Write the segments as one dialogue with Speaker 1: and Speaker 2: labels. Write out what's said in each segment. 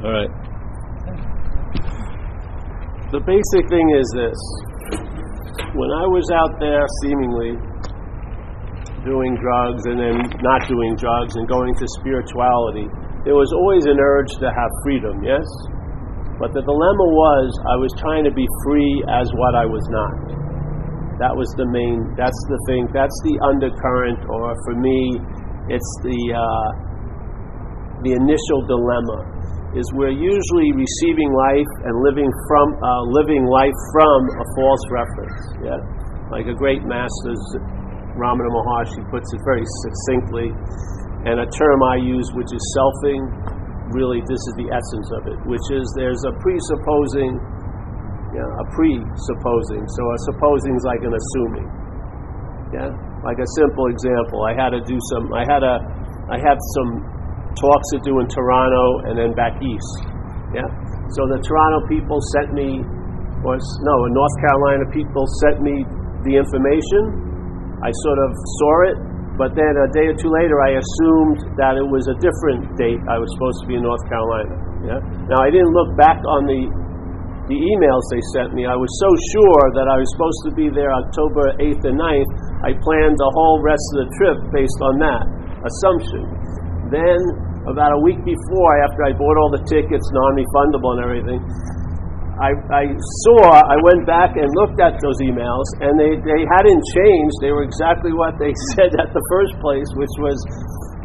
Speaker 1: All right. The basic thing is this. When I was out there seemingly doing drugs and then not doing drugs and going to spirituality, there was always an urge to have freedom, yes? But the dilemma was I was trying to be free as what I was not. That was the main, that's the thing, that's the undercurrent, or for me, it's the, uh, the initial dilemma. Is we're usually receiving life and living from uh, living life from a false reference. Yeah, like a great master, Ramana Maharshi puts it very succinctly, and a term I use, which is selfing, really this is the essence of it, which is there's a presupposing, yeah, a presupposing. So a supposing is like an assuming. Yeah, like a simple example. I had to do some. I had a. I had some talks to do in Toronto and then back east. Yeah. So the Toronto people sent me, or no, the North Carolina people sent me the information. I sort of saw it, but then a day or two later, I assumed that it was a different date. I was supposed to be in North Carolina. Yeah. Now I didn't look back on the the emails they sent me. I was so sure that I was supposed to be there October 8th and 9th. I planned the whole rest of the trip based on that assumption. Then, about a week before, after I bought all the tickets, non refundable and everything, I, I, saw, I went back and looked at those emails, and they, they hadn't changed. They were exactly what they said at the first place, which was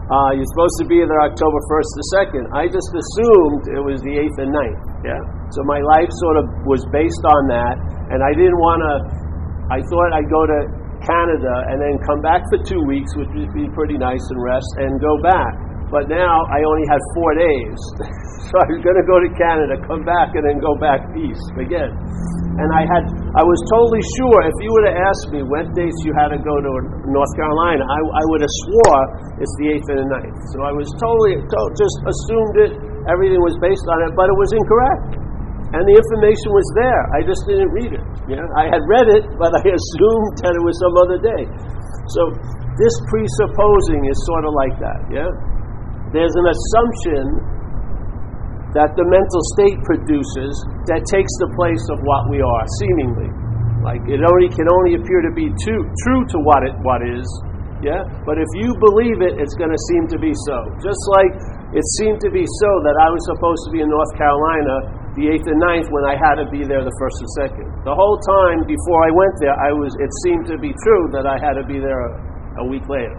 Speaker 1: uh, you're supposed to be there October 1st to 2nd. I just assumed it was the 8th and 9th. Yeah. So my life sort of was based on that, and I didn't want to, I thought I'd go to Canada and then come back for two weeks, which would be pretty nice and rest, and go back. But now I only had four days. so I was going to go to Canada, come back, and then go back east again. And I had, I was totally sure if you would have asked me what dates you had to go to North Carolina, I, I would have swore it's the 8th and the 9th. So I was totally, to, just assumed it, everything was based on it, but it was incorrect. And the information was there. I just didn't read it. Yeah? I had read it, but I assumed that it was some other day. So this presupposing is sort of like that. Yeah? There's an assumption that the mental state produces that takes the place of what we are, seemingly. Like it only can only appear to be too, true to what it what is, yeah. But if you believe it, it's going to seem to be so. Just like it seemed to be so that I was supposed to be in North Carolina the eighth and 9th when I had to be there the first and second. The whole time before I went there, I was. It seemed to be true that I had to be there a, a week later.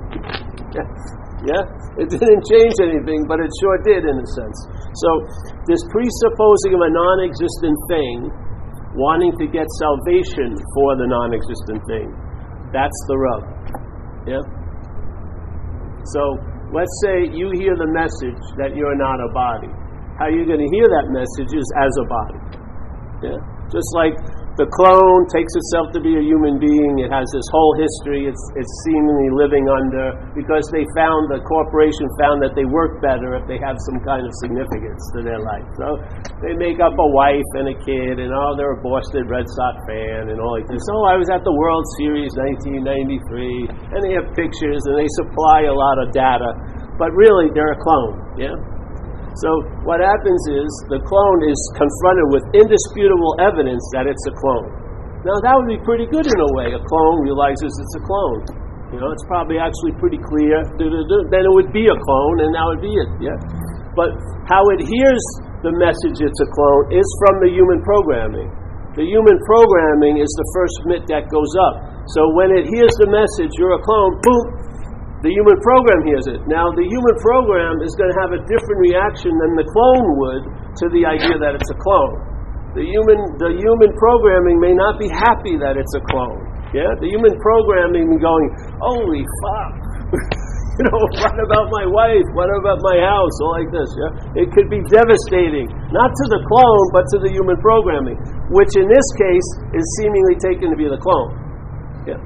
Speaker 1: Yeah? It didn't change anything, but it sure did in a sense. So, this presupposing of a non existent thing, wanting to get salvation for the non existent thing, that's the rub. Yeah? So, let's say you hear the message that you're not a body. How you're going to hear that message is as a body. Yeah? Just like the clone takes itself to be a human being. It has this whole history. It's, it's seemingly living under because they found the corporation found that they work better if they have some kind of significance to their life. So they make up a wife and a kid, and oh, they're a Boston Red Sox fan, and all like this. Oh, I was at the World Series 1993, and they have pictures and they supply a lot of data, but really they're a clone. Yeah. So what happens is the clone is confronted with indisputable evidence that it's a clone. Now that would be pretty good in a way. A clone realizes it's a clone. You know, it's probably actually pretty clear. Then it would be a clone, and that would be it. Yeah. But how it hears the message it's a clone is from the human programming. The human programming is the first bit that goes up. So when it hears the message, you're a clone, boom, the human program hears it. Now, the human program is going to have a different reaction than the clone would to the idea that it's a clone. The human, the human programming may not be happy that it's a clone. Yeah, the human programming going, holy fuck. you know, what about my wife? What about my house? All like this. Yeah, it could be devastating, not to the clone, but to the human programming, which in this case is seemingly taken to be the clone. Yeah.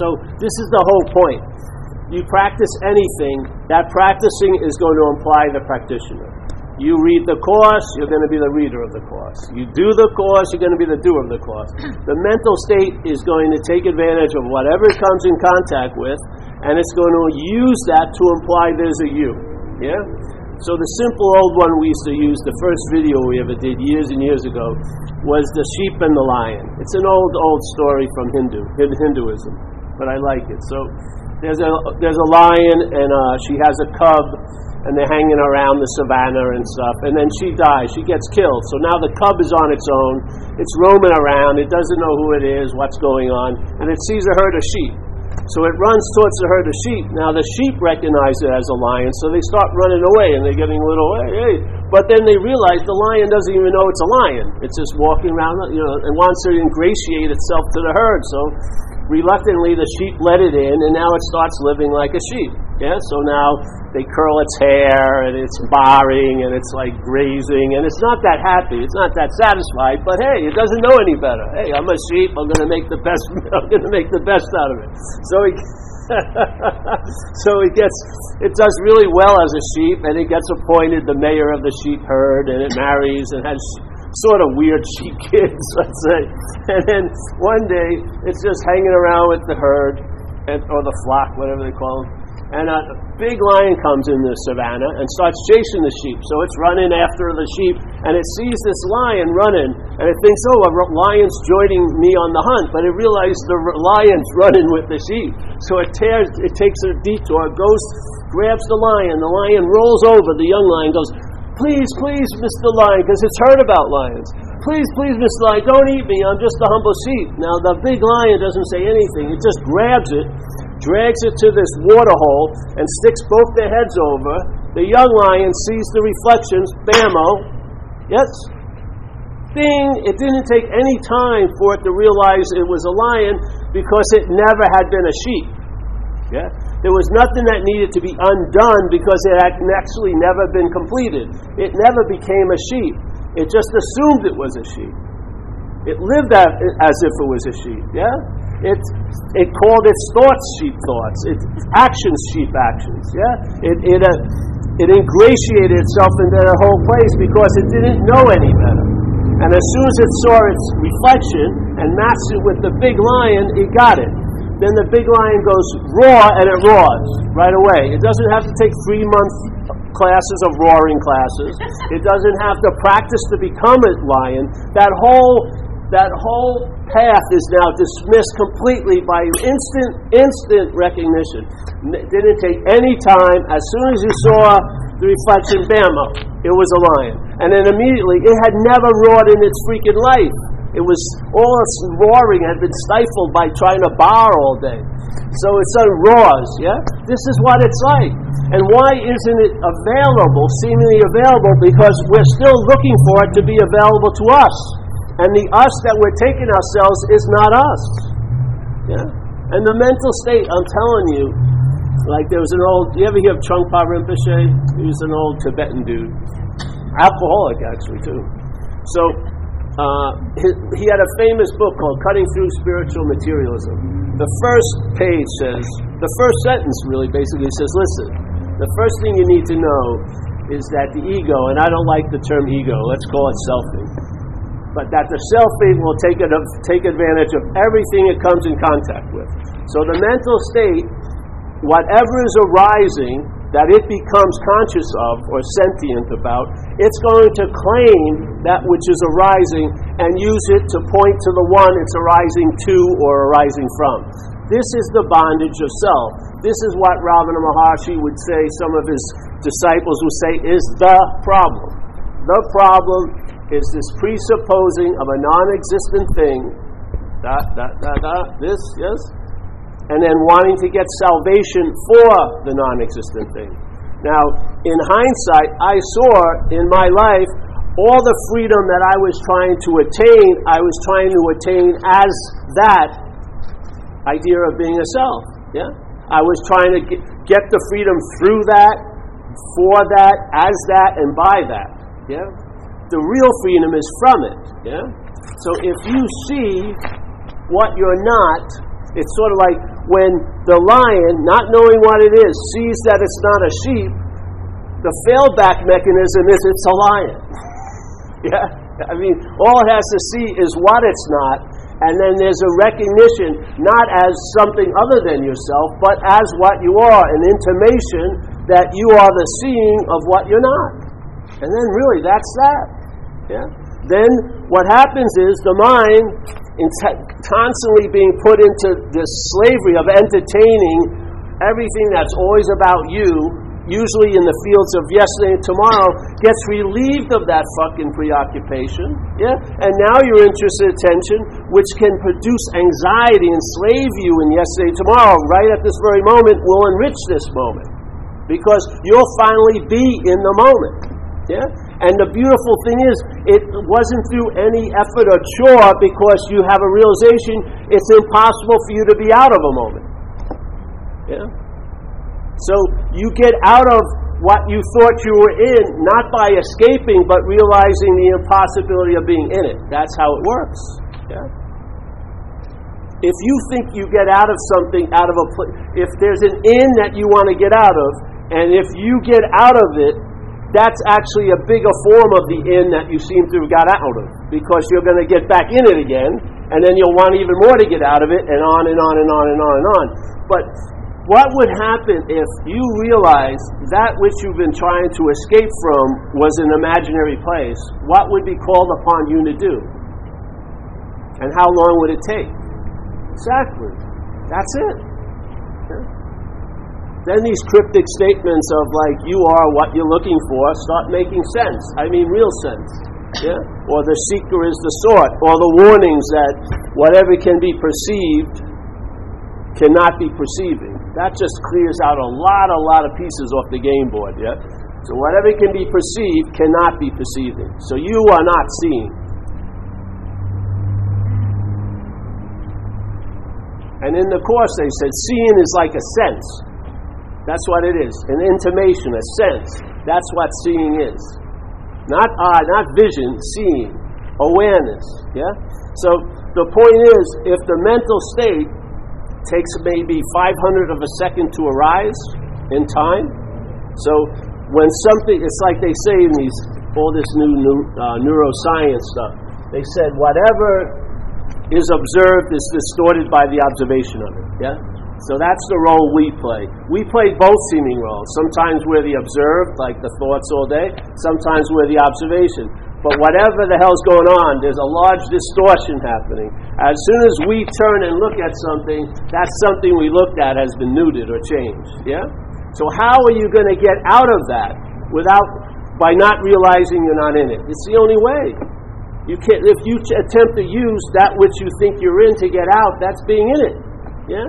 Speaker 1: So this is the whole point you practice anything, that practicing is going to imply the practitioner. You read the course, you're going to be the reader of the course. You do the course, you're going to be the doer of the course. The mental state is going to take advantage of whatever it comes in contact with, and it's going to use that to imply there's a you. Yeah? So the simple old one we used to use, the first video we ever did years and years ago, was the sheep and the lion. It's an old, old story from Hindu, Hinduism, but I like it. So there's a there's a lion and uh, she has a cub, and they're hanging around the savannah and stuff. And then she dies. She gets killed. So now the cub is on its own. It's roaming around. It doesn't know who it is, what's going on, and it sees a herd of sheep. So it runs towards the herd of sheep. Now the sheep recognize it as a lion, so they start running away and they're getting a little, hey, hey. But then they realize the lion doesn't even know it's a lion. It's just walking around, you know, and wants to ingratiate itself to the herd. So reluctantly the sheep let it in, and now it starts living like a sheep. Yeah, so now they curl its hair and it's barring and it's like grazing and it's not that happy. It's not that satisfied. But hey, it doesn't know any better. Hey, I'm a sheep. I'm going to make the best. I'm going to make the best out of it. So he. so it gets it does really well as a sheep and it gets appointed the mayor of the sheep herd and it marries and has sort of weird sheep kids, let's say. And then one day, it's just hanging around with the herd, and, or the flock, whatever they call them. And a big lion comes in the savannah and starts chasing the sheep. So it's running after the sheep, and it sees this lion running, and it thinks, oh, a lion's joining me on the hunt. But it realizes the lion's running with the sheep. So it tears, it takes a detour, goes, grabs the lion. The lion rolls over. The young lion goes, Please, please, Mr. Lion, because it's heard about lions. Please, please, Mr. Lion, don't eat me. I'm just a humble sheep. Now, the big lion doesn't say anything. It just grabs it, drags it to this water hole, and sticks both their heads over. The young lion sees the reflections. Bammo. Yes? Ding! It didn't take any time for it to realize it was a lion because it never had been a sheep. Yeah? There was nothing that needed to be undone because it had actually never been completed. It never became a sheep. It just assumed it was a sheep. It lived as if it was a sheep. Yeah? It, it called its thoughts sheep thoughts, its actions sheep actions. Yeah? It, it, uh, it ingratiated itself into the whole place because it didn't know any better. And as soon as it saw its reflection and matched it with the big lion, it got it then the big lion goes roar and it roars right away. It doesn't have to take three month classes of roaring classes. It doesn't have to practice to become a lion. That whole that whole path is now dismissed completely by instant instant recognition. It didn't take any time. As soon as you saw the reflection, bam, it was a lion. And then immediately, it had never roared in its freaking life. It was all roaring had been stifled by trying to bar all day. So it's a roars, yeah? This is what it's like. And why isn't it available, seemingly available? Because we're still looking for it to be available to us. And the us that we're taking ourselves is not us. Yeah? And the mental state, I'm telling you, like there was an old, you ever hear of Trungpa Rinpoche? He was an old Tibetan dude. Alcoholic, actually, too. So uh, he, had a famous book called Cutting Through Spiritual Materialism. The first page says, the first sentence really basically says, listen, the first thing you need to know is that the ego, and I don't like the term ego, let's call it selfing, but that the selfing will take, it, take advantage of everything it comes in contact with. So the mental state, whatever is arising, that it becomes conscious of or sentient about, it's going to claim that which is arising and use it to point to the one it's arising to or arising from. This is the bondage of self. This is what Ramana Maharshi would say, some of his disciples would say, is the problem. The problem is this presupposing of a non existent thing. Da, da, da, da, this, yes? And then wanting to get salvation for the non existent thing. Now, in hindsight, I saw in my life all the freedom that I was trying to attain, I was trying to attain as that idea of being a self. Yeah? I was trying to get the freedom through that, for that, as that, and by that. Yeah? The real freedom is from it. Yeah? So if you see what you're not, it's sort of like when the lion, not knowing what it is, sees that it's not a sheep, the failback mechanism is it's a lion. yeah? I mean, all it has to see is what it's not, and then there's a recognition not as something other than yourself, but as what you are, an intimation that you are the seeing of what you're not. And then really that's that. Yeah? Then what happens is the mind in constantly being put into this slavery of entertaining everything that's always about you usually in the fields of yesterday and tomorrow, gets relieved of that fucking preoccupation, yeah? And now your interested attention, which can produce anxiety, enslave you in yesterday and tomorrow, right at this very moment, will enrich this moment. Because you'll finally be in the moment. Yeah? And the beautiful thing is, it wasn't through any effort or chore because you have a realization it's impossible for you to be out of a moment. Yeah? So you get out of what you thought you were in, not by escaping, but realizing the impossibility of being in it. That's how it works. Yeah? If you think you get out of something, out of a place, if there's an in that you want to get out of, and if you get out of it, that's actually a bigger form of the in that you seem to have got out of, because you're going to get back in it again, and then you'll want even more to get out of it, and on and on and on and on and on. But what would happen if you realized that which you've been trying to escape from was an imaginary place? What would be called upon you to do? And how long would it take? Exactly. That's it. Then these cryptic statements of like, you are what you're looking for, start making sense. I mean, real sense. Yeah? Or the seeker is the sought, or the warnings that whatever can be perceived cannot be perceiving. That just clears out a lot, a lot of pieces off the game board, yeah? So whatever can be perceived cannot be perceiving. So you are not seeing. And in the Course, they said seeing is like a sense. That's what it is an intimation, a sense. That's what seeing is. Not eye, not vision, seeing, awareness. Yeah? So the point is, if the mental state takes maybe 500 of a second to arise in time. So when something, it's like they say in these all this new, new uh, neuroscience stuff. They said whatever is observed is distorted by the observation of it. Yeah. So that's the role we play. We play both seeming roles. Sometimes we're the observed, like the thoughts all day. Sometimes we're the observation. But whatever the hell's going on, there's a large distortion happening. As soon as we turn and look at something, that something we looked at has been neutered or changed. Yeah? So how are you going to get out of that without by not realizing you're not in it? It's the only way. You can't if you attempt to use that which you think you're in to get out, that's being in it. Yeah?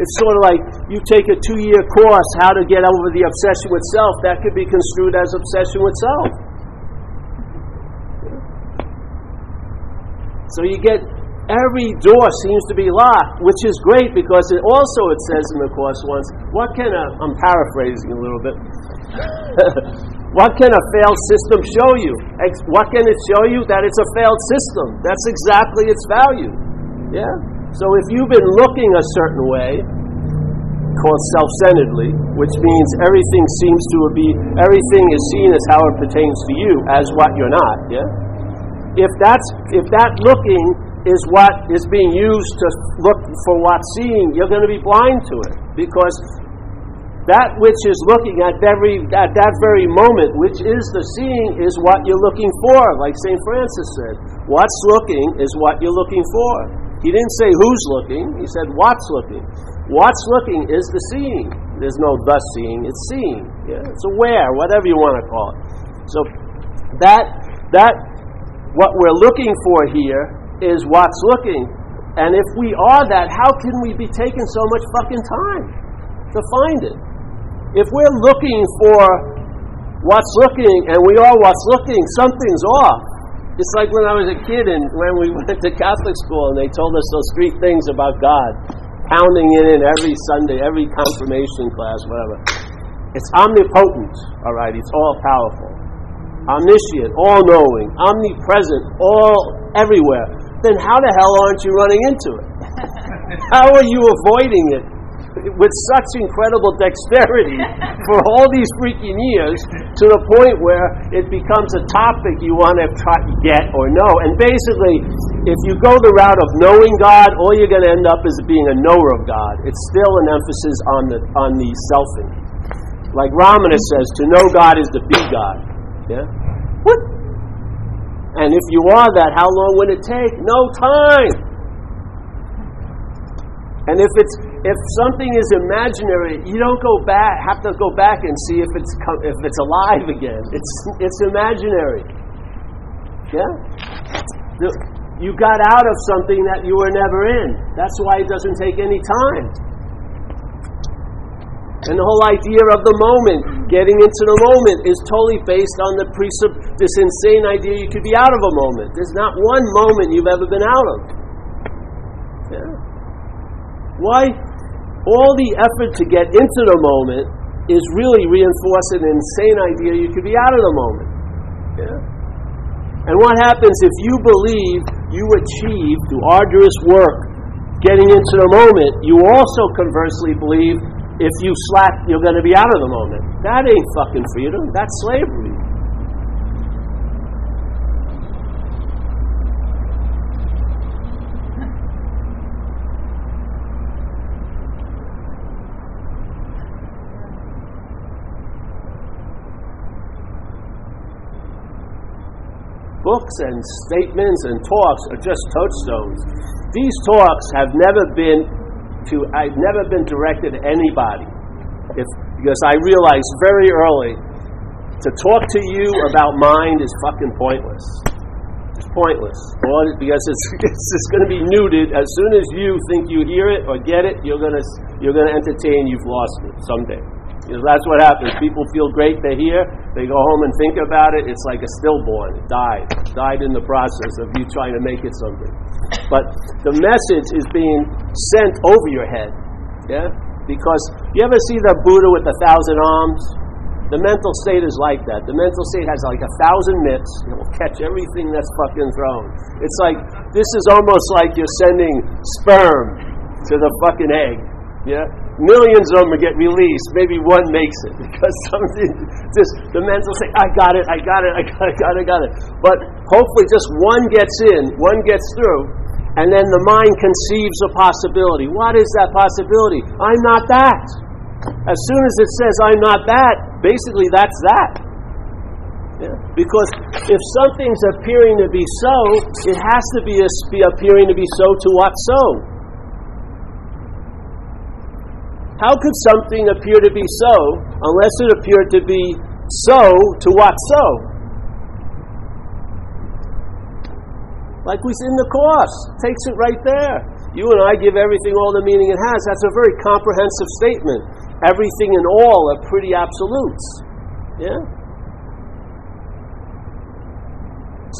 Speaker 1: It's sort of like you take a two year course, how to get over the obsession with self, that could be construed as obsession with self. So you get every door seems to be locked, which is great because it also it says in the course once, what can a I'm paraphrasing a little bit. what can a failed system show you? What can it show you? That it's a failed system. That's exactly its value. Yeah? So if you've been looking a certain way, called self-centeredly, which means everything seems to be everything is seen as how it pertains to you as what you're not, yeah? if that's if that looking is what is being used to look for what's seeing, you're going to be blind to it because that which is looking at every at that very moment, which is the seeing, is what you're looking for. Like Saint Francis said, "What's looking is what you're looking for." He didn't say who's looking. He said what's looking. What's looking is the seeing. There's no the seeing. It's seeing. Yeah, it's aware, whatever you want to call it. So that that what we're looking for here is what's looking. And if we are that, how can we be taking so much fucking time to find it? If we're looking for what's looking and we are what's looking, something's off. It's like when I was a kid and when we went to Catholic school and they told us those three things about God, pounding it in every Sunday, every confirmation class, whatever. It's omnipotent, all right, it's all powerful omniscient, all knowing, omnipresent, all everywhere, then how the hell aren't you running into it? how are you avoiding it with such incredible dexterity for all these freaking years to the point where it becomes a topic you want to try to get or know? And basically, if you go the route of knowing God, all you're going to end up is being a knower of God. It's still an emphasis on the on the selfing. Like Ramana says, to know God is to be God. Yeah? What? And if you are that, how long would it take? No time. And if it's if something is imaginary, you don't go back have to go back and see if it's if it's alive again. It's it's imaginary. Yeah? You got out of something that you were never in. That's why it doesn't take any time. And the whole idea of the moment, getting into the moment, is totally based on the presupp- this insane idea you could be out of a moment. There's not one moment you've ever been out of. Yeah. Why? All the effort to get into the moment is really reinforcing an insane idea you could be out of the moment. Yeah. And what happens if you believe you achieve through arduous work getting into the moment, you also conversely believe if you slack, you're going to be out of the moment. That ain't fucking freedom. That's slavery. Books and statements and talks are just touchstones. These talks have never been to I've never been directed at anybody. If because I realized very early to talk to you about mind is fucking pointless. It's pointless. Because it's, it's just going to be neutered as soon as you think you hear it or get it. You're going to you're going to entertain you've lost it someday. Because that's what happens. People feel great, they hear, they go home and think about it. It's like a stillborn. It died. It died in the process of you trying to make it something. But the message is being sent over your head. Yeah? Because you ever see the Buddha with a thousand arms? The mental state is like that. The mental state has like a thousand mitts. It will catch everything that's fucking thrown. It's like, this is almost like you're sending sperm to the fucking egg. Yeah? Millions of them get released. Maybe one makes it because something just the mental say, I got it, I got it, I got it, I got it, I got it. But hopefully just one gets in, one gets through, and then the mind conceives a possibility. What is that possibility? I'm not that. As soon as it says I'm not that, basically that's that. Yeah. Because if something's appearing to be so, it has to be, a, be appearing to be so to what so? How could something appear to be so unless it appeared to be so to what so? Like we see in the Course, takes it right there. You and I give everything all the meaning it has. That's a very comprehensive statement. Everything and all are pretty absolutes. Yeah?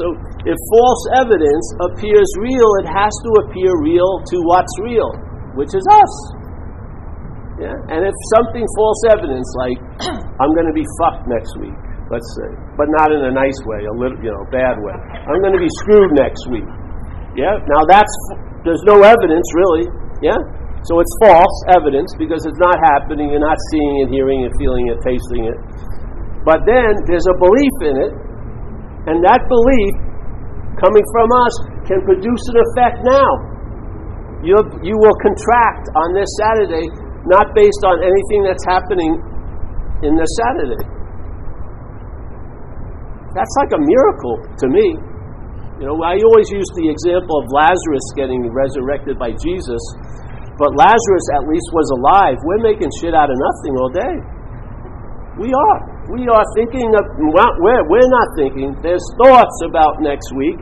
Speaker 1: So, if false evidence appears real, it has to appear real to what's real, which is us. Yeah? And if something false evidence, like I'm going to be fucked next week, let's say, but not in a nice way, a little, you know, bad way. I'm going to be screwed next week. Yeah. Now that's there's no evidence really. Yeah. So it's false evidence because it's not happening. You're not seeing it, hearing it, feeling it, tasting it. But then there's a belief in it, and that belief coming from us can produce an effect now. you you will contract on this Saturday not based on anything that's happening in the Saturday. That's like a miracle to me. You know, I always use the example of Lazarus getting resurrected by Jesus, but Lazarus at least was alive. We're making shit out of nothing all day. We are. We are thinking of, we're, we're not thinking. There's thoughts about next week,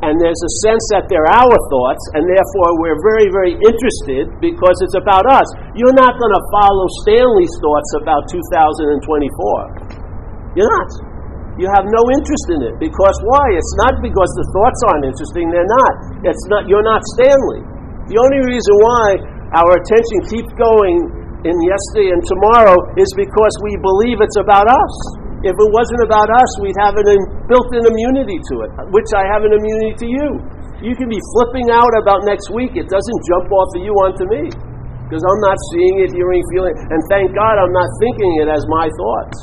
Speaker 1: and there's a sense that they're our thoughts, and therefore we're very, very interested because it's about us. You're not going to follow Stanley's thoughts about 2024. You're not. You have no interest in it because why? It's not because the thoughts aren't interesting. They're not. It's not. You're not Stanley. The only reason why our attention keeps going in yesterday and tomorrow is because we believe it's about us. If it wasn't about us, we'd have an built-in immunity to it, which I have an immunity to you. You can be flipping out about next week. It doesn't jump off of you onto me. Because I'm not seeing it, hearing, feeling. And thank God I'm not thinking it as my thoughts.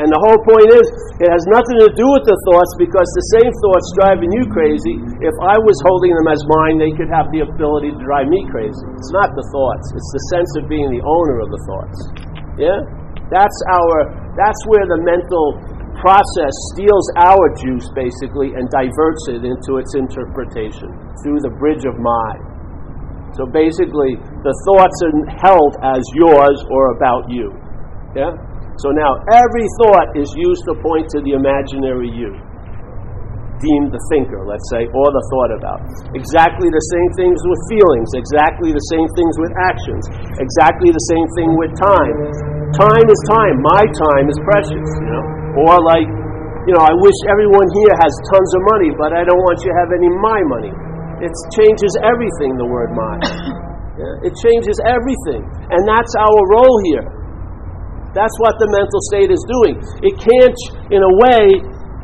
Speaker 1: And the whole point is, it has nothing to do with the thoughts because the same thoughts driving you crazy, if I was holding them as mine, they could have the ability to drive me crazy. It's not the thoughts, it's the sense of being the owner of the thoughts. Yeah? That's our that's where the mental process steals our juice basically and diverts it into its interpretation through the bridge of mind. So basically, the thoughts are held as yours or about you. Yeah? So now every thought is used to point to the imaginary you deemed the thinker, let's say, or the thought about. Exactly the same things with feelings, exactly the same things with actions, exactly the same thing with time. Time is time. My time is precious, you know. Or like, you know, I wish everyone here has tons of money, but I don't want you to have any my money. It changes everything, the word my. Yeah? It changes everything. And that's our role here. That's what the mental state is doing. It can't, in a way,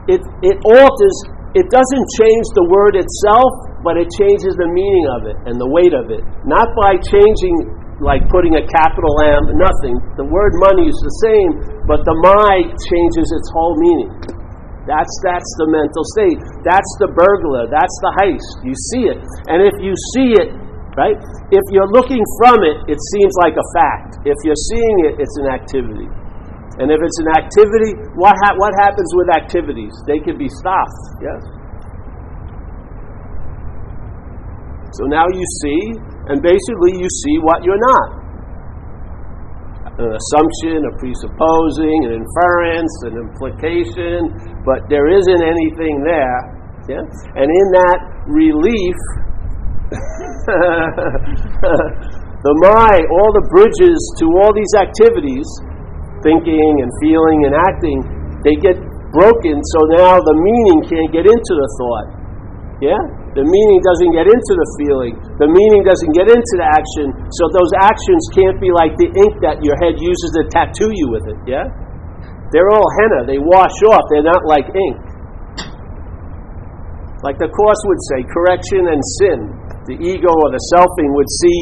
Speaker 1: it, it alters it doesn't change the word itself, but it changes the meaning of it and the weight of it. Not by changing, like putting a capital M, nothing. The word money is the same, but the my changes its whole meaning. That's, that's the mental state. That's the burglar. That's the heist. You see it. And if you see it, right, if you're looking from it, it seems like a fact. If you're seeing it, it's an activity. And if it's an activity, what, ha- what happens with activities? They can be stopped, yes? So now you see, and basically you see what you're not. An assumption, a presupposing, an inference, an implication, but there isn't anything there. Yeah? And in that relief, the my, all the bridges to all these activities thinking and feeling and acting, they get broken, so now the meaning can't get into the thought. Yeah? The meaning doesn't get into the feeling. The meaning doesn't get into the action, so those actions can't be like the ink that your head uses to tattoo you with it. Yeah? They're all henna, they wash off, they're not like ink. Like the Course would say, correction and sin. The ego or the selfing would see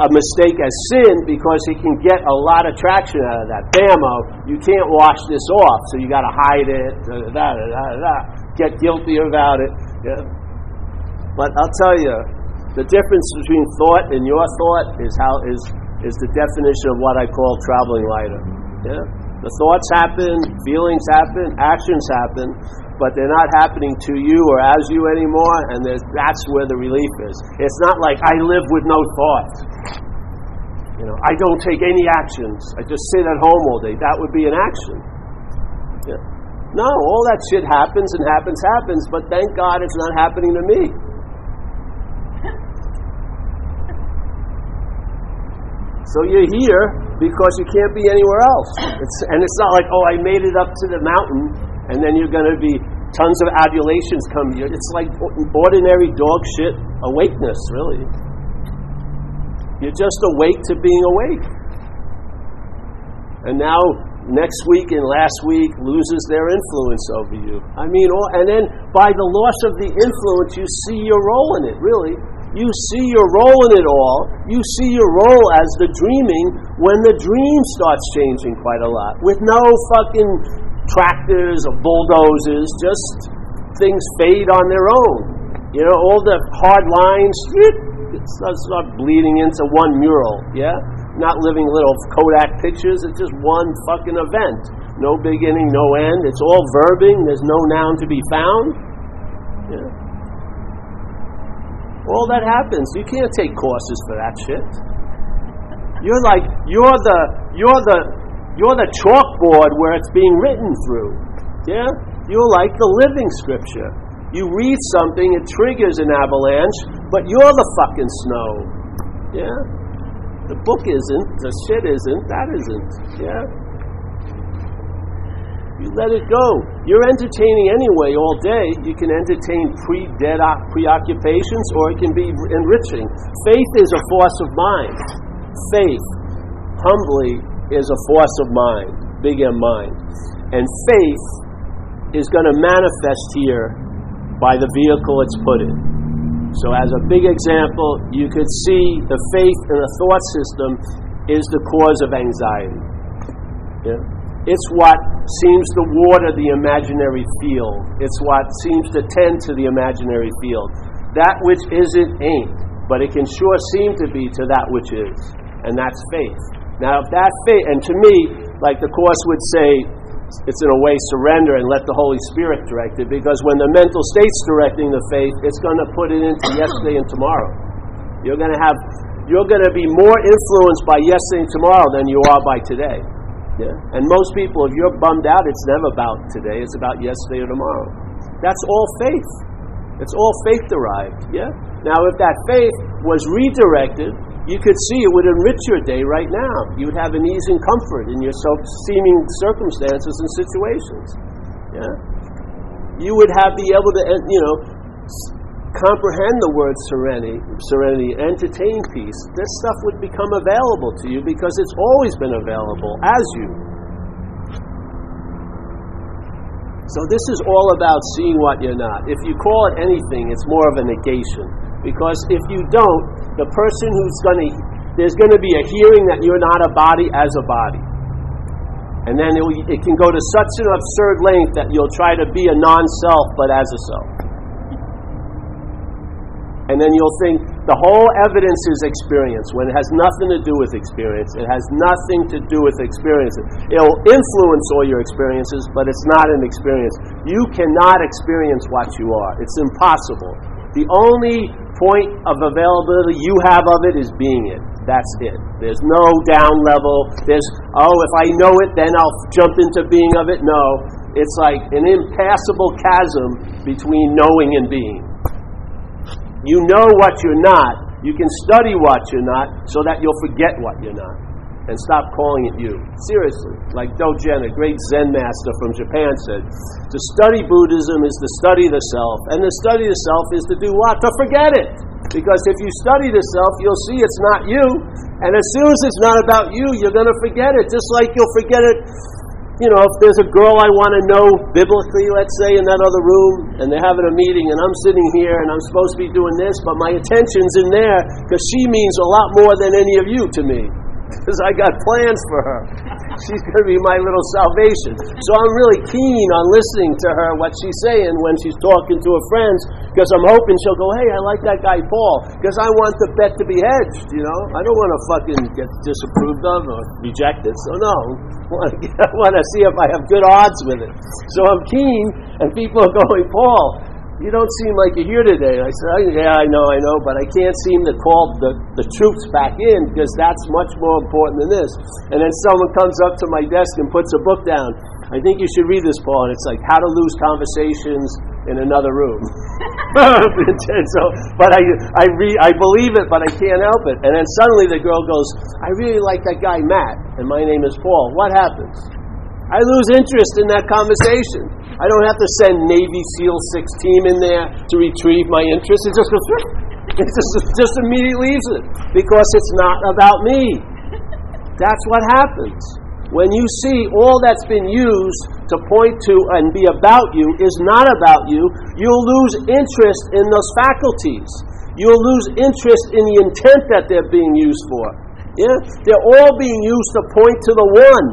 Speaker 1: a mistake as sin because he can get a lot of traction out of that. Bammo, you can't wash this off, so you got to hide it. Da, da, da, da, Get guilty about it. Yeah. But I'll tell you, the difference between thought and your thought is how is is the definition of what I call traveling lighter. Yeah. The thoughts happen, feelings happen, actions happen, but they're not happening to you or as you anymore, and that's where the relief is. It's not like I live with no thought. You know, I don't take any actions. I just sit at home all day. That would be an action. Yeah. No, all that shit happens and happens, happens, but thank God it's not happening to me. So you're here because you can't be anywhere else. It's, and it's not like, oh, I made it up to the mountain and then you're going to be tons of adulations come. It's like ordinary dog shit awakeness, really. You're just awake to being awake. And now, next week and last week loses their influence over you. I mean, and then by the loss of the influence, you see your role in it, really. You see your role in it all. You see your role as the dreaming when the dream starts changing quite a lot. With no fucking tractors or bulldozers, just things fade on their own. You know, all the hard lines, it start bleeding into one mural, yeah? Not living little Kodak pictures, it's just one fucking event. No beginning, no end. It's all verbing, there's no noun to be found. Yeah. All that happens. You can't take courses for that shit. You're like, you're the, you're the, you're the chalkboard where it's being written through. Yeah? You're like the living scripture. You read something, it triggers an avalanche, but you're the fucking snow. Yeah? The book isn't, the shit isn't, that isn't. Yeah? You let it go. You're entertaining anyway all day. You can entertain pre dead preoccupations or it can be enriching. Faith is a force of mind. Faith, humbly, is a force of mind, big M mind. And faith is going to manifest here by the vehicle it's put in. So, as a big example, you could see the faith in a thought system is the cause of anxiety. Yeah? It's what seems to water the imaginary field. It's what seems to tend to the imaginary field. That which isn't ain't, but it can sure seem to be to that which is. And that's faith. Now, if that faith, and to me, like the Course would say, it's in a way surrender and let the Holy Spirit direct it because when the mental state's directing the faith, it's going to put it into yesterday and tomorrow. You're going to have, you're going to be more influenced by yesterday and tomorrow than you are by today. Yeah? And most people, if you're bummed out, it's never about today, it's about yesterday or tomorrow. That's all faith. It's all faith derived. Yeah? Now, if that faith was redirected, you could see it would enrich your day right now. You would have an ease and comfort in your seeming circumstances and situations. Yeah? You would have be able to, you know, comprehend the word serenity, serenity, entertain peace. This stuff would become available to you because it's always been available as you. So this is all about seeing what you're not. If you call it anything, it's more of a negation. Because if you don't, the person who's going to, there's going to be a hearing that you're not a body as a body. And then it, it can go to such an absurd length that you'll try to be a non self but as a self. And then you'll think the whole evidence is experience when it has nothing to do with experience. It has nothing to do with experience. It'll influence all your experiences, but it's not an experience. You cannot experience what you are, it's impossible. The only point of availability you have of it is being it. That's it. There's no down level. There's, oh, if I know it, then I'll jump into being of it. No. It's like an impassable chasm between knowing and being. You know what you're not. You can study what you're not so that you'll forget what you're not and stop calling it you. Seriously. Like Dogen, a great Zen master from Japan, said to study Buddhism is to study the self. And to study the self is to do what? To forget it. Because if you study the self, you'll see it's not you. And as soon as it's not about you, you're going to forget it. Just like you'll forget it, you know, if there's a girl I want to know biblically, let's say, in that other room, and they're having a meeting, and I'm sitting here, and I'm supposed to be doing this, but my attention's in there, because she means a lot more than any of you to me because I got plans for her. She's going to be my little salvation. So I'm really keen on listening to her, what she's saying when she's talking to her friends, because I'm hoping she'll go, hey, I like that guy Paul, because I want the bet to be hedged, you know? I don't want to fucking get disapproved of or rejected, so no. I want to see if I have good odds with it. So I'm keen, and people are going, Paul, you don't seem like you're here today. I said, oh, yeah, I know, I know, but I can't seem to call the, the troops back in because that's much more important than this. And then someone comes up to my desk and puts a book down. I think you should read this, Paul. And it's like How to Lose Conversations in Another Room. so, but I, I, re, I believe it, but I can't help it. And then suddenly the girl goes, I really like that guy, Matt, and my name is Paul. What happens? I lose interest in that conversation. I don't have to send Navy SEAL 6 team in there to retrieve my interest. It just goes, it just, just immediately leaves it because it's not about me. That's what happens. When you see all that's been used to point to and be about you is not about you, you'll lose interest in those faculties. You'll lose interest in the intent that they're being used for. Yeah? They're all being used to point to the one.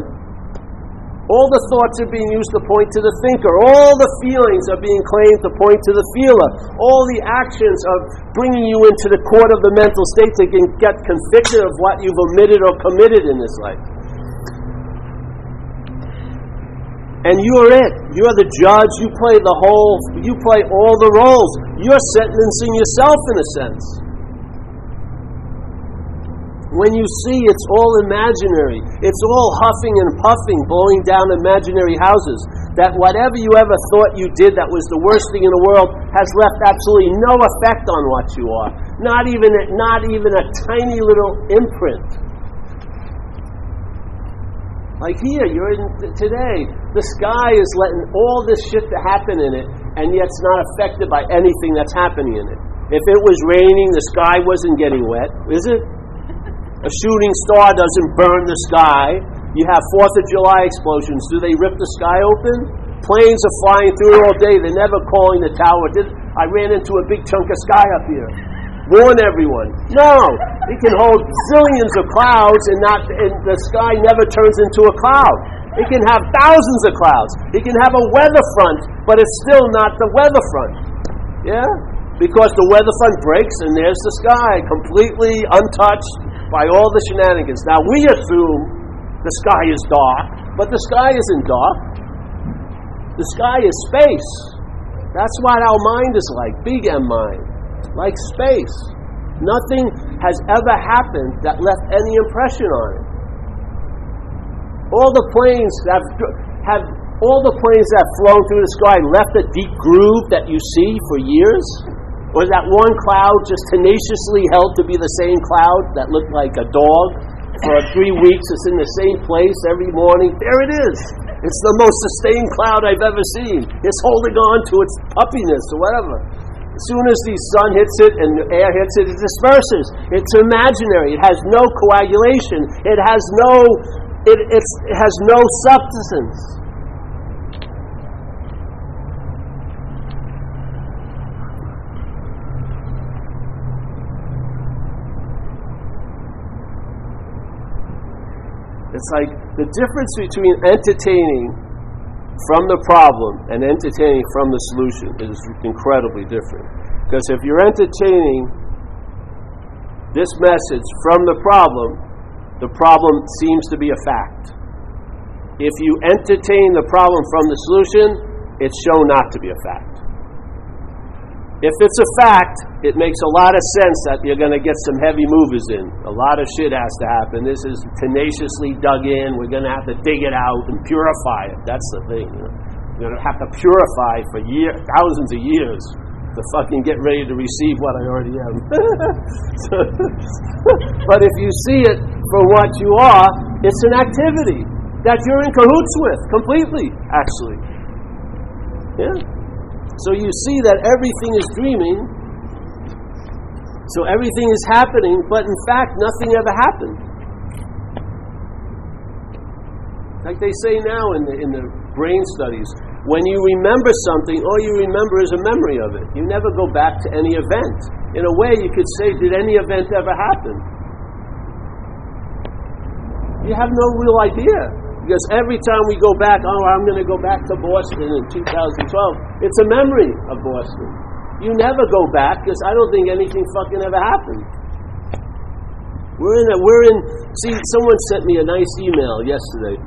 Speaker 1: All the thoughts are being used to point to the thinker. All the feelings are being claimed to point to the feeler. All the actions are bringing you into the court of the mental state to get convicted of what you've omitted or committed in this life. And you are it. You are the judge. You play the whole, you play all the roles. You're sentencing yourself in a sense when you see it's all imaginary, it's all huffing and puffing, blowing down imaginary houses, that whatever you ever thought you did that was the worst thing in the world has left absolutely no effect on what you are. Not even a, not even a tiny little imprint. Like here, you're in today. The sky is letting all this shit to happen in it, and yet it's not affected by anything that's happening in it. If it was raining, the sky wasn't getting wet, is it? A shooting star doesn't burn the sky. You have Fourth of July explosions. Do they rip the sky open? Planes are flying through it all day. They're never calling the tower. Did I ran into a big chunk of sky up here. Warn everyone. No, it can hold zillions of clouds, and not and the sky never turns into a cloud. It can have thousands of clouds. It can have a weather front, but it's still not the weather front. Yeah? Because the weather front breaks and there's the sky, completely untouched, by all the shenanigans. Now we assume the sky is dark, but the sky isn't dark. The sky is space. That's what our mind is like, big M mind, like space. Nothing has ever happened that left any impression on it. All the planes have, have all the planes that have flown through the sky left a deep groove that you see for years? Or that one cloud just tenaciously held to be the same cloud that looked like a dog for three weeks? It's in the same place every morning. There it is. It's the most sustained cloud I've ever seen. It's holding on to its puppiness or whatever. Soon as the sun hits it and the air hits it, it disperses. It's imaginary. It has no coagulation. It has no, it, it has no substance. It's like the difference between entertaining from the problem and entertaining from the solution is incredibly different. Because if you're entertaining this message from the problem, the problem seems to be a fact. If you entertain the problem from the solution, it's shown not to be a fact. If it's a fact, it makes a lot of sense that you're going to get some heavy movers in. A lot of shit has to happen. This is tenaciously dug in. We're going to have to dig it out and purify it. That's the thing. You know? You're going to have to purify for years, thousands of years to fucking get ready to receive what I already am. but if you see it for what you are, it's an activity that you're in cahoots with completely, actually. Yeah? So you see that everything is dreaming. So everything is happening, but in fact, nothing ever happened. Like they say now in the, in the brain studies, when you remember something, all you remember is a memory of it. You never go back to any event. In a way, you could say, did any event ever happen? You have no real idea. Because every time we go back, oh, I'm going to go back to Boston in 2012, it's a memory of Boston. You never go back because I don't think anything fucking ever happened. We're in a, we're in, see, someone sent me a nice email yesterday.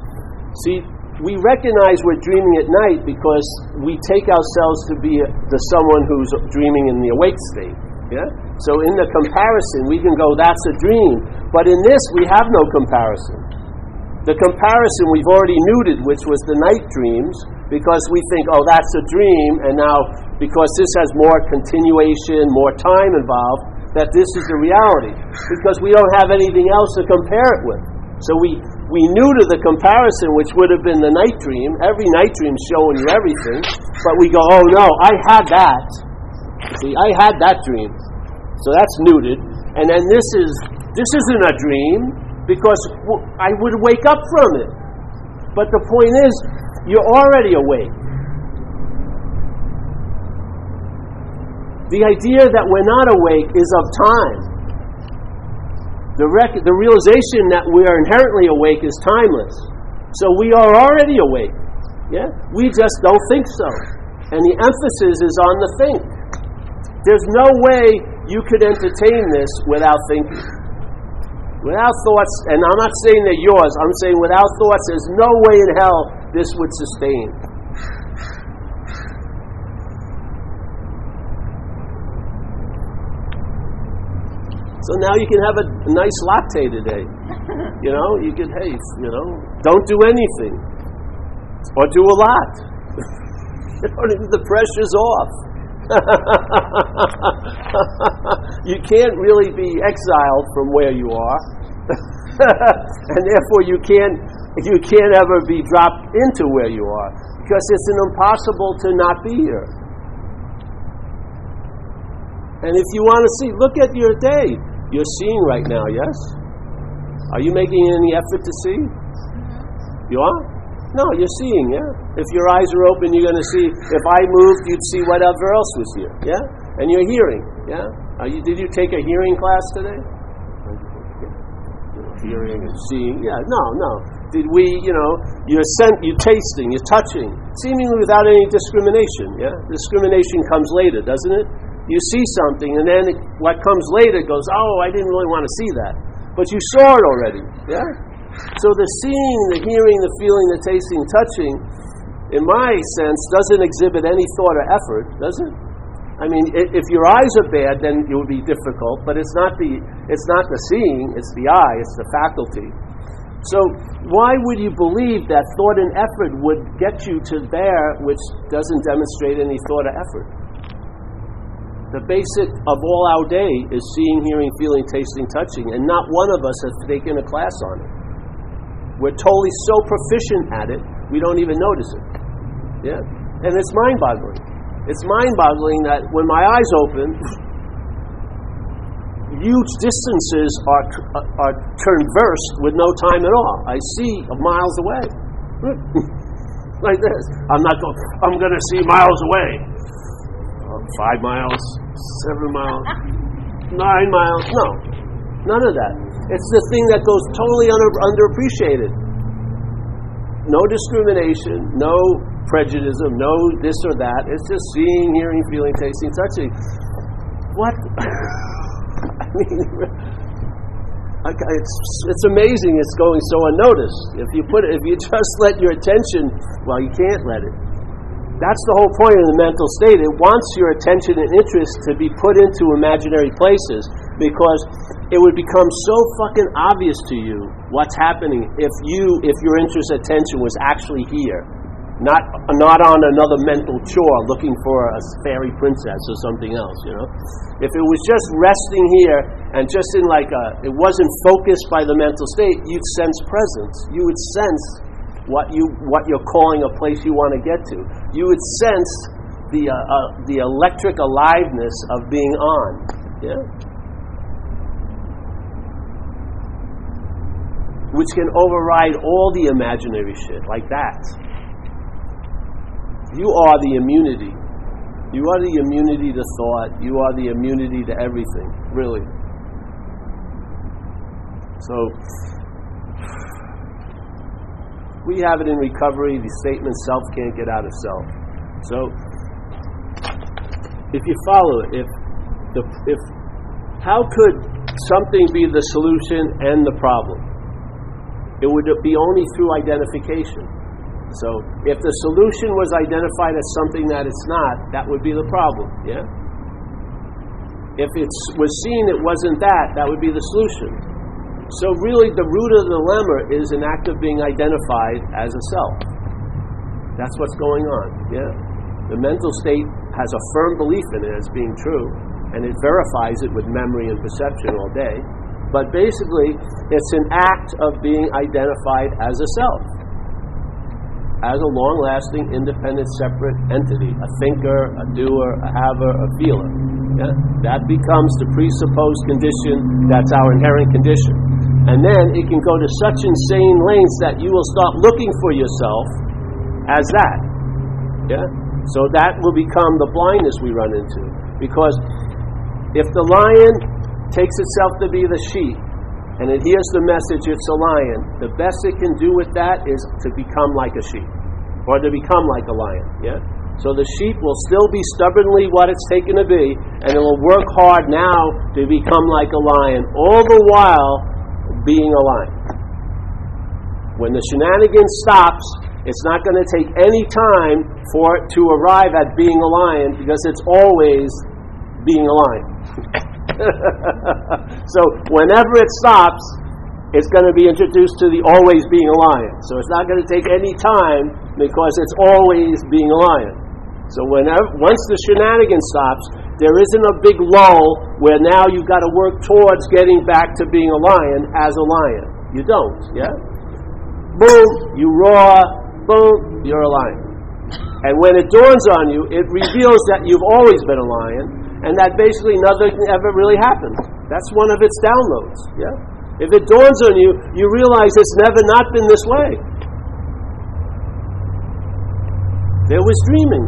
Speaker 1: See, we recognize we're dreaming at night because we take ourselves to be the someone who's dreaming in the awake state. Yeah? So in the comparison, we can go, that's a dream. But in this, we have no comparison. The comparison we've already neutered, which was the night dreams, because we think, oh, that's a dream, and now because this has more continuation, more time involved, that this is the reality. Because we don't have anything else to compare it with. So we, we neuter the comparison, which would have been the night dream. Every night dream showing you everything. But we go, oh no, I had that. See, I had that dream. So that's neutered. And then this is this isn't a dream because I would wake up from it. But the point is, you're already awake. The idea that we're not awake is of time. The, rec- the realization that we are inherently awake is timeless. So we are already awake. Yeah? We just don't think so. And the emphasis is on the think. There's no way you could entertain this without thinking. Without thoughts, and I'm not saying they're yours, I'm saying without thoughts, there's no way in hell this would sustain. So now you can have a, nice latte today. You know, you could, hey, you know, don't do anything. Or do a lot. the pressure's off. you can't really be exiled from where you are, and therefore you can't you can't ever be dropped into where you are because it's an impossible to not be here. And if you want to see, look at your day. You're seeing right now, yes? Are you making any effort to see? You are? No, you're seeing, yeah? If your eyes are open, you're going to see. If I moved, you'd see whatever else was here, yeah? And you're hearing, yeah? You, did you take a hearing class today? hearing and seeing, yeah, no, no. Did we, you know, you're, sent, you're tasting, you're touching, seemingly without any discrimination, yeah? Discrimination comes later, doesn't it? You see something, and then it, what comes later goes, oh, I didn't really want to see that. But you saw it already, yeah? So the seeing, the hearing, the feeling, the tasting, touching, in my sense, doesn't exhibit any thought or effort, does it? I mean, if your eyes are bad, then it would be difficult. But it's not the it's not the seeing; it's the eye, it's the faculty. So why would you believe that thought and effort would get you to there, which doesn't demonstrate any thought or effort? The basic of all our day is seeing, hearing, feeling, tasting, touching, and not one of us has taken a class on it. We're totally so proficient at it, we don't even notice it. Yeah? And it's mind boggling. It's mind boggling that when my eyes open, huge distances are, are traversed with no time at all. I see miles away. like this. I'm not going, I'm going to see miles away. Uh, five miles, seven miles, nine miles. No, none of that. It's the thing that goes totally under, underappreciated. No discrimination, no prejudice, no this or that. It's just seeing, hearing, feeling, tasting, touching. What? I mean, it's, it's amazing it's going so unnoticed. If you put it, if you just let your attention, well, you can't let it. That's the whole point of the mental state. It wants your attention and interest to be put into imaginary places because it would become so fucking obvious to you what's happening if you, if your interest attention was actually here not not on another mental chore looking for a fairy princess or something else you know? If it was just resting here and just in like a it wasn't focused by the mental state you'd sense presence. You would sense what you what you're calling a place you want to get to. You would sense the uh, uh, the electric aliveness of being on yeah which can override all the imaginary shit like that you are the immunity. You are the immunity to thought. You are the immunity to everything, really. So, we have it in recovery. The statement self can't get out of self. So, if you follow it, if, the, if how could something be the solution and the problem? It would be only through identification. So if the solution was identified as something that it's not, that would be the problem. Yeah? If it was seen it wasn't that, that would be the solution. So really the root of the dilemma is an act of being identified as a self. That's what's going on. Yeah? The mental state has a firm belief in it as being true, and it verifies it with memory and perception all day. But basically, it's an act of being identified as a self as a long lasting, independent, separate entity a thinker, a doer, a haver, a feeler. Yeah? That becomes the presupposed condition, that's our inherent condition. And then it can go to such insane lengths that you will start looking for yourself as that. Yeah? So that will become the blindness we run into. Because if the lion takes itself to be the sheep, and it hears the message it's a lion, the best it can do with that is to become like a sheep or to become like a lion. Yeah? So the sheep will still be stubbornly what it's taken to be, and it will work hard now to become like a lion, all the while being a lion. When the shenanigan stops, it's not going to take any time for it to arrive at being a lion because it's always being a lion. so whenever it stops, it's going to be introduced to the always being a lion. So it's not going to take any time because it's always being a lion. So whenever once the shenanigan stops, there isn't a big lull where now you've got to work towards getting back to being a lion as a lion. You don't, yeah? Boom, you roar, boom, you're a lion. And when it dawns on you, it reveals that you've always been a lion and that basically nothing ever really happened. That's one of its downloads. Yeah? If it dawns on you, you realize it's never not been this way. There was dreaming,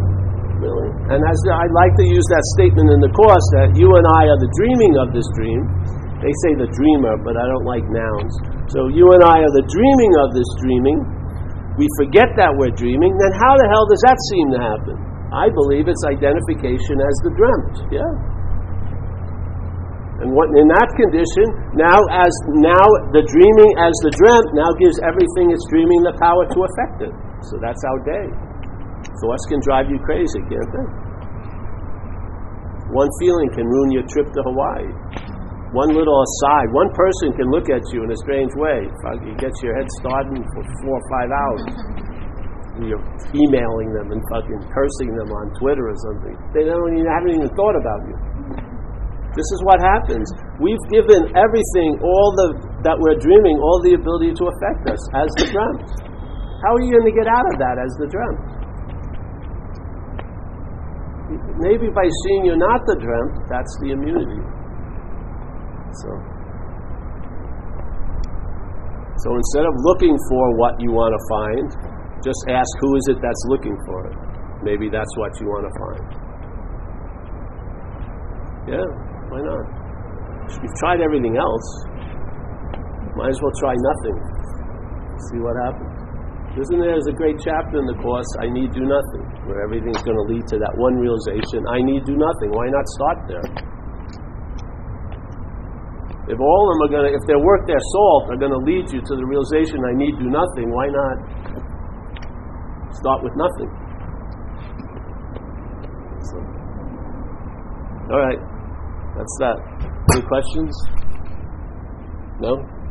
Speaker 1: really. And as I like to use that statement in the course that you and I are the dreaming of this dream. They say the dreamer, but I don't like nouns. So you and I are the dreaming of this dreaming. We forget that we're dreaming. Then how the hell does that seem to happen? I believe it's identification as the dreamt. Yeah. And what, in that condition, now as now the dreaming as the dreamt now gives everything it's dreaming the power to affect it. So that's our day. Thoughts can drive you crazy, can't they? One feeling can ruin your trip to Hawaii. One little aside, one person can look at you in a strange way. It gets your head started for four or five hours. You're emailing them and fucking cursing them on Twitter or something. They don't even haven't even thought about you. This is what happens. We've given everything, all the that we're dreaming, all the ability to affect us as the dreamt. How are you going to get out of that as the dreamt? Maybe by seeing you're not the dreamt, that's the immunity. So, so instead of looking for what you want to find, just ask who is it that's looking for it. Maybe that's what you want to find. Yeah. Why not? You've tried everything else. Might as well try nothing. See what happens. Isn't there a great chapter in the course, I need do nothing, where everything's going to lead to that one realization, I need do nothing. Why not start there? If all of them are going to, if their work, their salt, are going to lead you to the realization, I need do nothing, why not start with nothing? So, all right. That's that. Any questions? No?